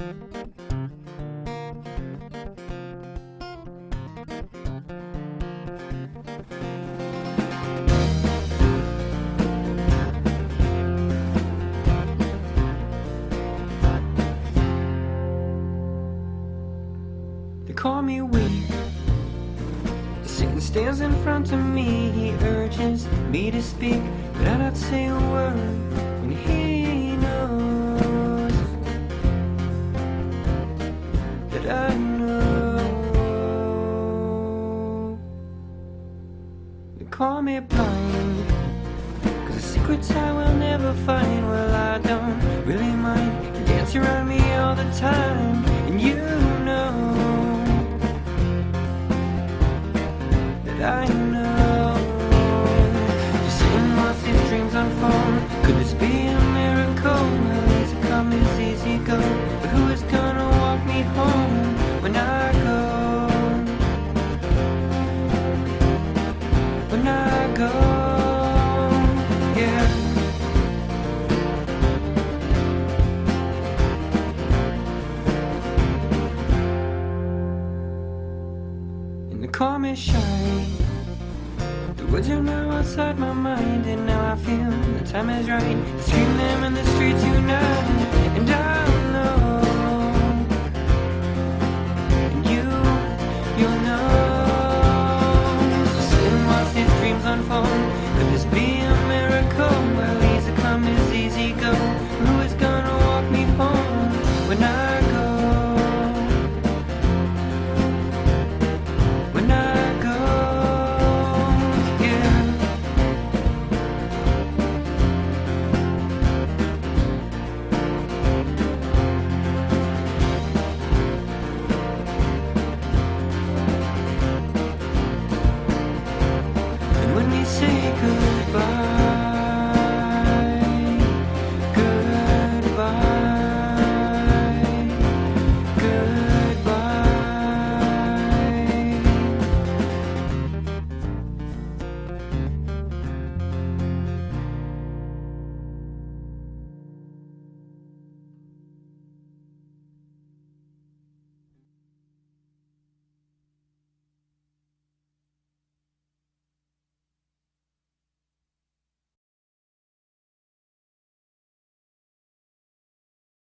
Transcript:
They call me weak. Satan stands in front of me. He urges me to speak, but I don't say a word call me blind. Cause the secrets I will never The calm shy. The words are now outside my mind, and now I feel the time is right. Scream them in the streets